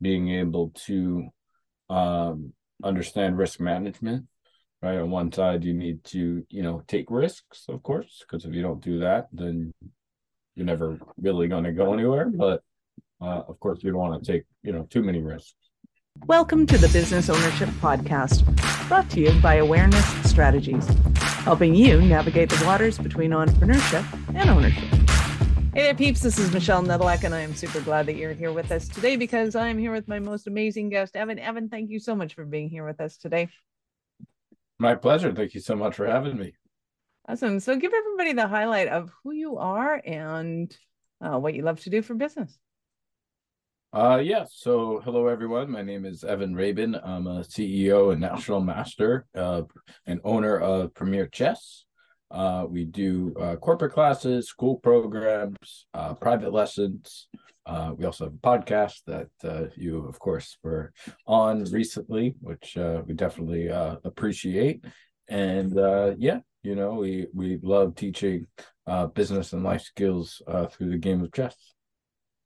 being able to um, understand risk management. Right. On one side, you need to, you know, take risks, of course, because if you don't do that, then you're never really going to go anywhere. But uh, of course, you don't want to take, you know, too many risks. Welcome to the Business Ownership Podcast, brought to you by Awareness Strategies, helping you navigate the waters between entrepreneurship and ownership. Hey there, peeps. This is Michelle Nedelec, and I am super glad that you're here with us today because I'm here with my most amazing guest, Evan. Evan, thank you so much for being here with us today. My pleasure. Thank you so much for having me. Awesome. So, give everybody the highlight of who you are and uh, what you love to do for business. Uh, yeah. So, hello, everyone. My name is Evan Rabin. I'm a CEO and national master uh, and owner of Premier Chess. Uh, we do uh, corporate classes, school programs, uh, private lessons. Uh, we also have a podcast that uh, you, of course, were on recently, which uh, we definitely appreciate. And yeah, you know, we we love teaching business and life skills through the game of chess.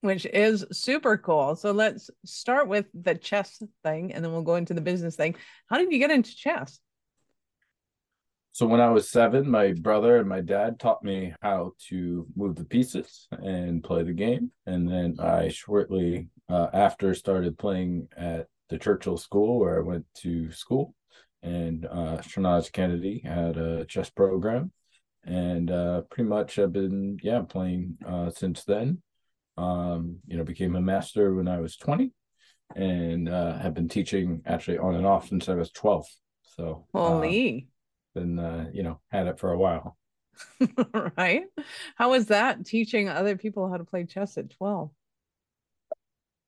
Which is super cool. So let's start with the chess thing, and then we'll go into the business thing. How did you get into chess? So when I was seven, my brother and my dad taught me how to move the pieces and play the game. And then I shortly uh, after started playing at the Churchill School where I went to school. And uh, Shernaz Kennedy had a chess program. And uh, pretty much I've been, yeah, playing uh, since then. Um, you know, became a master when I was 20 and uh, have been teaching actually on and off since I was 12. So, holy and uh, you know had it for a while. right? How was that teaching other people how to play chess at twelve?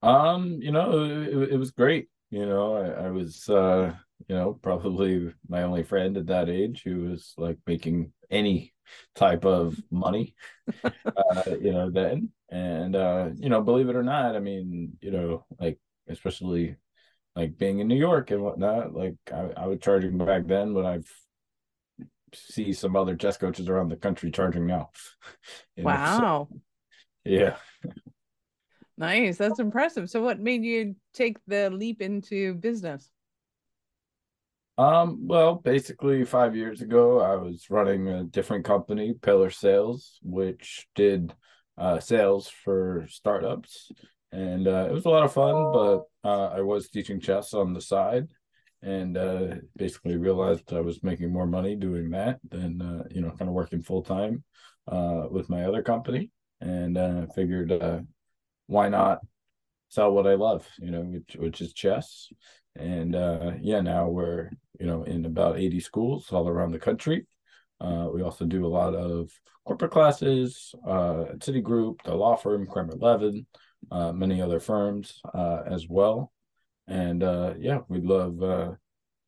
Um, you know, it, it was great. You know, I, I was uh, you know, probably my only friend at that age who was like making any type of money uh, you know, then. And uh, you know, believe it or not, I mean, you know, like especially like being in New York and whatnot, like I, I was charging back then when I've see some other chess coaches around the country charging now. wow. So, yeah. Nice. That's impressive. So what made you take the leap into business? Um, well, basically five years ago, I was running a different company, Pillar Sales, which did uh, sales for startups. And uh, it was a lot of fun, but uh, I was teaching chess on the side and uh, basically realized I was making more money doing that than uh, you know kind of working full time uh, with my other company, and uh, figured uh, why not sell what I love, you know, which which is chess, and uh, yeah, now we're you know in about eighty schools all around the country. we also do a lot of corporate classes at Citigroup, the law firm Kramer Levin, many other firms as well and uh, yeah, we love, uh,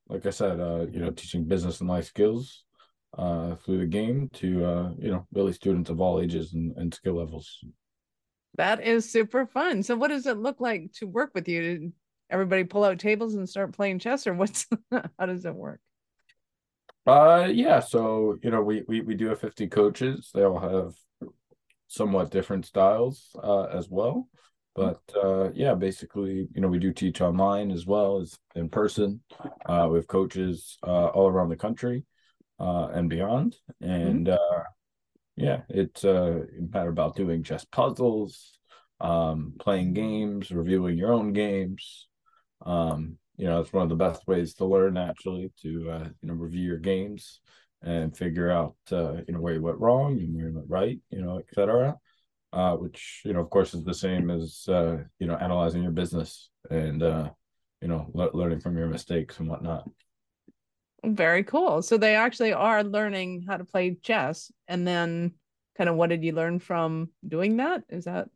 like I said, uh, you know, teaching business and life skills uh, through the game to uh, you know really students of all ages and, and skill levels. That is super fun. So, what does it look like to work with you? Did everybody pull out tables and start playing chess, or what's how does it work? Uh, yeah. So you know, we we we do have fifty coaches. They all have somewhat different styles uh, as well. But uh, yeah, basically, you know, we do teach online as well as in person. Uh, we have coaches uh, all around the country uh, and beyond. And mm-hmm. uh, yeah, it's uh, a matter about doing chess puzzles, um, playing games, reviewing your own games. Um, you know, it's one of the best ways to learn actually to uh, you know review your games and figure out uh, you know where you went wrong and where you went right, you know, etc uh, which you know, of course, is the same as uh, you know analyzing your business and uh, you know le- learning from your mistakes and whatnot. Very cool. So they actually are learning how to play chess, and then kind of what did you learn from doing that? Is that?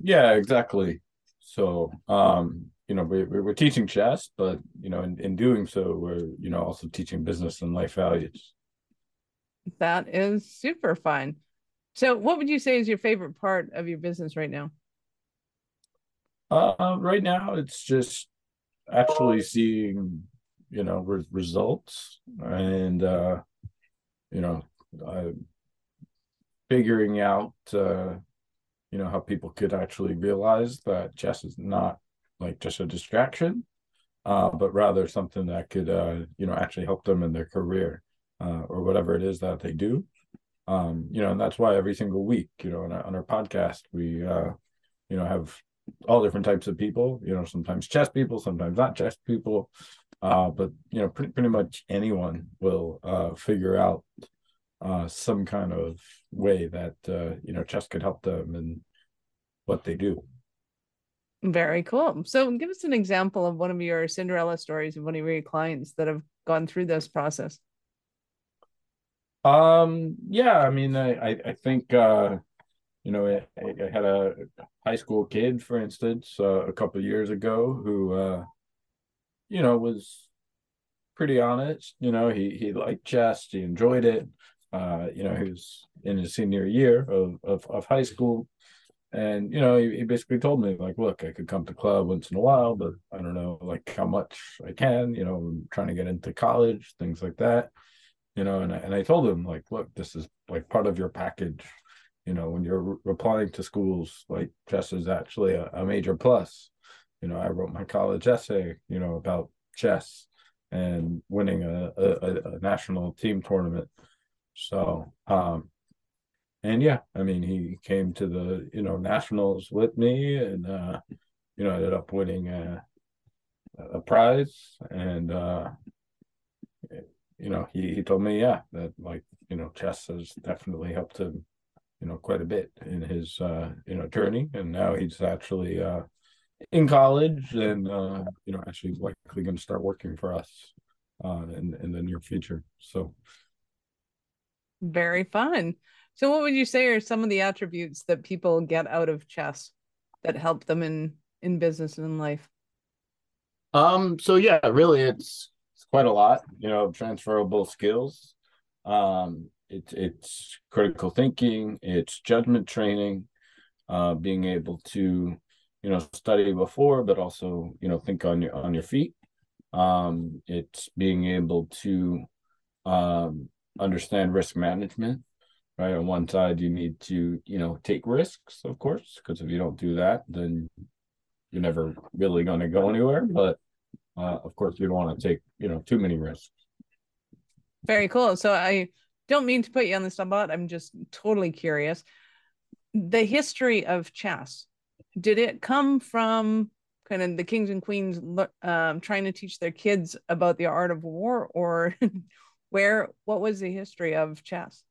Yeah, exactly. So, um, you know, we, we're teaching chess, but you know, in, in doing so, we're you know also teaching business and life values. That is super fun. So, what would you say is your favorite part of your business right now? Uh, right now, it's just actually seeing, you know, re- results and, uh, you know, figuring out, uh, you know how people could actually realize that chess is not like just a distraction uh, but rather something that could uh, you know actually help them in their career uh, or whatever it is that they do um, you know and that's why every single week you know on our, on our podcast we uh, you know have all different types of people you know sometimes chess people sometimes not chess people uh, but you know pretty, pretty much anyone will uh, figure out uh, some kind of way that uh, you know chess could help them and what they do. Very cool. So, give us an example of one of your Cinderella stories of one of your clients that have gone through this process. Um. Yeah. I mean, I I, think uh, you know I, I had a high school kid, for instance, uh, a couple years ago who uh, you know was pretty honest. You know, he he liked chess, he enjoyed it uh, you know, he was in his senior year of, of, of high school. And, you know, he, he basically told me, like, look, I could come to club once in a while, but I don't know, like, how much I can, you know, I'm trying to get into college, things like that, you know, and I, and I told him, like, look, this is like part of your package. You know, when you're re- applying to schools, like, chess is actually a, a major plus. You know, I wrote my college essay, you know, about chess and winning a, a, a national team tournament so, um, and yeah, I mean, he came to the you know nationals with me, and uh, you know ended up winning a, a prize, and uh, you know he he told me yeah that like you know chess has definitely helped him you know quite a bit in his uh, you know journey, and now he's actually uh, in college and uh, you know actually likely going to start working for us uh, in in the near future. So very fun. So, what would you say are some of the attributes that people get out of chess that help them in in business and in life? Um. So yeah, really, it's it's quite a lot. You know, transferable skills. Um. It's it's critical thinking. It's judgment training. Uh, being able to, you know, study before, but also you know think on your on your feet. Um. It's being able to, um, understand risk management right on one side you need to you know take risks of course because if you don't do that then you're never really going to go anywhere but uh, of course you don't want to take you know too many risks. Very cool. So i don't mean to put you on the spot i'm just totally curious. The history of chess did it come from kind of the kings and queens um, trying to teach their kids about the art of war or where what was the history of chess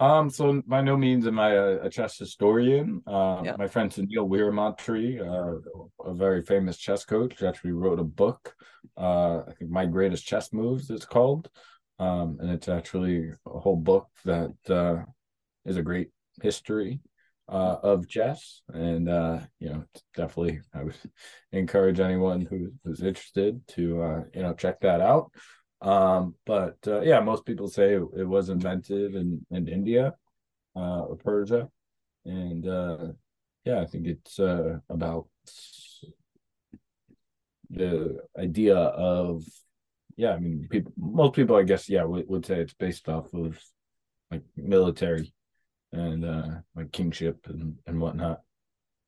um so by no means am i a, a chess historian uh, yeah. my friend Sunil Weeramantry, uh, a very famous chess coach actually wrote a book uh i think my greatest chess moves it's called um and it's actually a whole book that uh is a great history uh, of chess, and uh, you know, definitely, I would encourage anyone who, who's interested to uh, you know check that out. Um, but uh, yeah, most people say it, was invented in in India uh, or Persia, and uh, yeah, I think it's uh, about the idea of yeah. I mean, people, most people, I guess, yeah, would, would say it's based off of like military and uh, like kingship and and whatnot.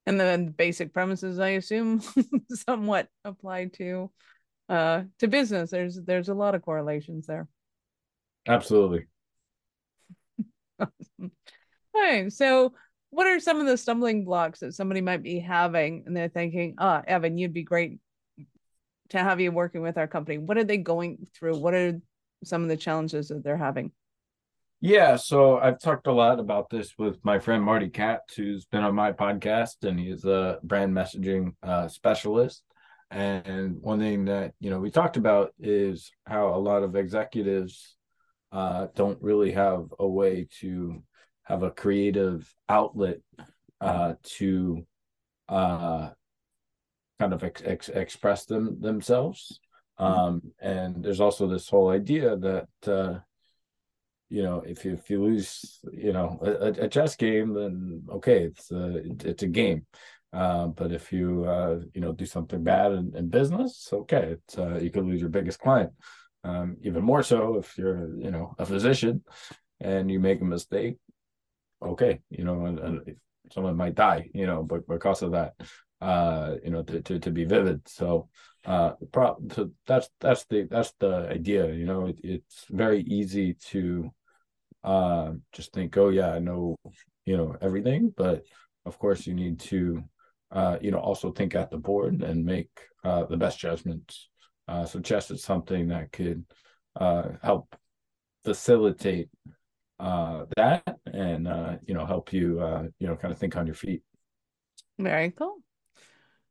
And then basic premises, I assume, somewhat applied to uh, to business. There's there's a lot of correlations there. Absolutely. awesome. All right. So, what are some of the stumbling blocks that somebody might be having, and they're thinking, "Ah, oh, Evan, you'd be great to have you working with our company." What are they going through? What are some of the challenges that they're having? Yeah, so I've talked a lot about this with my friend Marty Katz, who's been on my podcast, and he's a brand messaging uh, specialist. And one thing that you know we talked about is how a lot of executives uh, don't really have a way to have a creative outlet uh, to uh, kind of ex- ex- express them themselves. Um, and there's also this whole idea that uh, you know if you, if you lose you know a, a chess game, then okay, it's a it's a game. Uh, but if you uh, you know do something bad in, in business, okay, it's, uh, you could lose your biggest client. Um, even more so if you're you know a physician and you make a mistake. Okay, you know, and, and someone might die, you know, but because of that, uh, you know, to to, to be vivid. So uh pro- so that's that's the that's the idea you know it, it's very easy to uh just think oh yeah i know you know everything but of course you need to uh you know also think at the board and make uh the best judgments uh so chess is something that could uh help facilitate uh that and uh you know help you uh you know kind of think on your feet very cool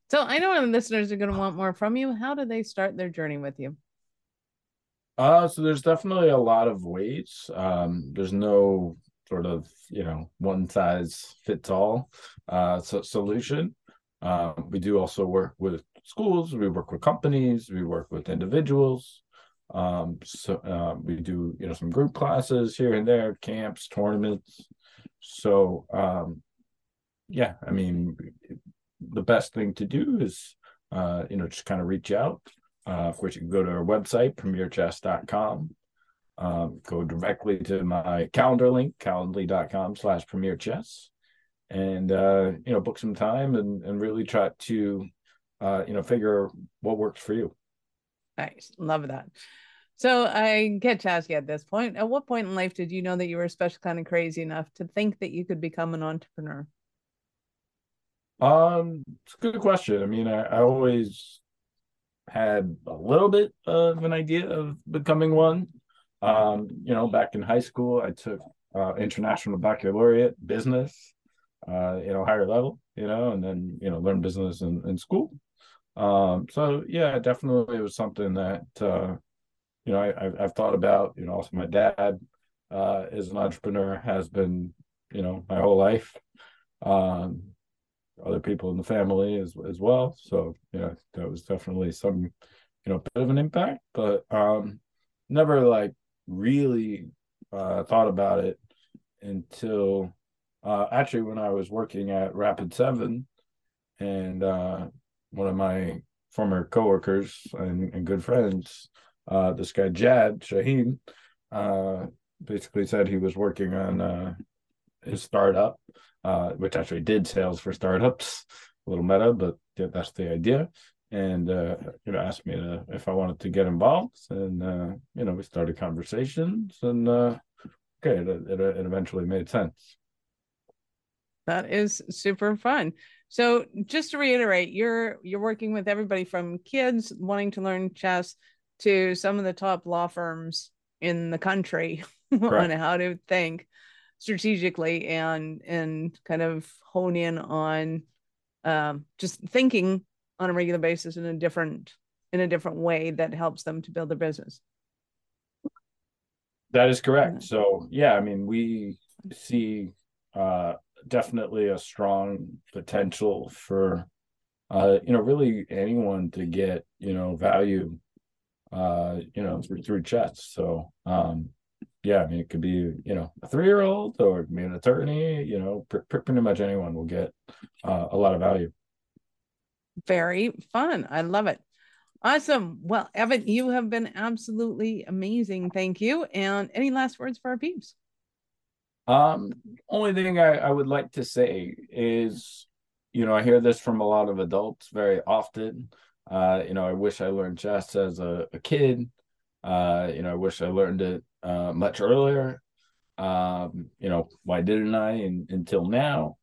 so I know our listeners are going to want more from you. How do they start their journey with you? Uh, so there's definitely a lot of ways. Um, there's no sort of you know one size fits all uh so solution. Uh, we do also work with schools. We work with companies. We work with individuals. Um, so uh, we do you know some group classes here and there, camps, tournaments. So um, yeah, I mean, the best thing to do is, uh, you know, just kind of reach out. Uh, of course, you can go to our website, premierchess.com. Um, go directly to my calendar link, calendly.com slash premierchess. And, uh, you know, book some time and, and really try to, uh, you know, figure what works for you. Nice. Love that. So I get to ask you at this point, at what point in life did you know that you were special, kind of crazy enough to think that you could become an entrepreneur? Um, it's a good question. I mean, I, I always had a little bit of an idea of becoming one. Um, you know, back in high school, I took uh, international baccalaureate business, uh, you know, higher level, you know, and then you know, learn business in, in school. Um, so yeah, definitely it was something that uh, you know I, I've, I've thought about. You know, also my dad uh, is an entrepreneur, has been, you know, my whole life. Um, other people in the family as as well. So yeah, that was definitely some, you know, bit of an impact, but um never like really uh thought about it until uh actually when I was working at Rapid7 and uh one of my former coworkers and, and good friends, uh this guy Jad Shaheen, uh basically said he was working on uh his startup uh, which actually did sales for startups. A little meta, but yeah, that's the idea. And you know, asked me to, if I wanted to get involved, and you know, we started conversations, and okay, it, it, it eventually made sense. That is super fun. So just to reiterate, you're you're working with everybody from kids wanting to learn chess to some of the top law firms in the country on how to think strategically and and kind of hone in on um, just thinking on a regular basis in a different in a different way that helps them to build their business. That is correct. So yeah i mean we see uh definitely a strong potential for uh you know really anyone to get you know value uh you know through, through chess so um yeah, I mean, it could be, you know, a three year old or it be an attorney, you know, pr- pr- pretty much anyone will get uh, a lot of value. Very fun. I love it. Awesome. Well, Evan, you have been absolutely amazing. Thank you. And any last words for our peeps? Um, only thing I, I would like to say is, you know, I hear this from a lot of adults very often. Uh, you know, I wish I learned chess as a, a kid. Uh, you know, I wish I learned it uh, much earlier. Um, you know, why didn't I in, until now?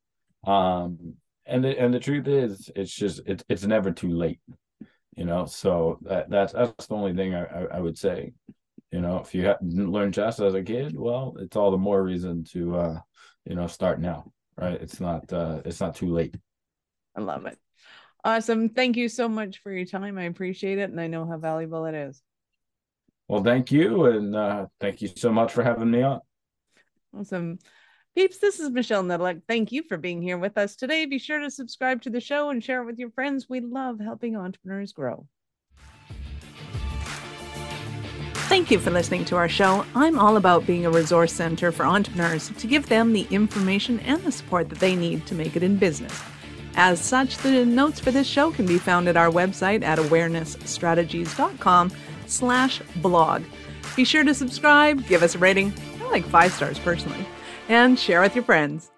Um, and the, and the truth is, it's just it's it's never too late. You know, so that that's that's the only thing I, I, I would say. You know, if you didn't learn chess as a kid, well, it's all the more reason to uh, you know start now, right? It's not uh, it's not too late. I love it. Awesome. Thank you so much for your time. I appreciate it, and I know how valuable it is. Well, thank you. And uh, thank you so much for having me on. Awesome. Peeps, this is Michelle Nedelec. Thank you for being here with us today. Be sure to subscribe to the show and share it with your friends. We love helping entrepreneurs grow. Thank you for listening to our show. I'm all about being a resource center for entrepreneurs to give them the information and the support that they need to make it in business. As such, the notes for this show can be found at our website at awarenessstrategies.com slash blog. Be sure to subscribe, give us a rating, I like five stars personally, and share with your friends.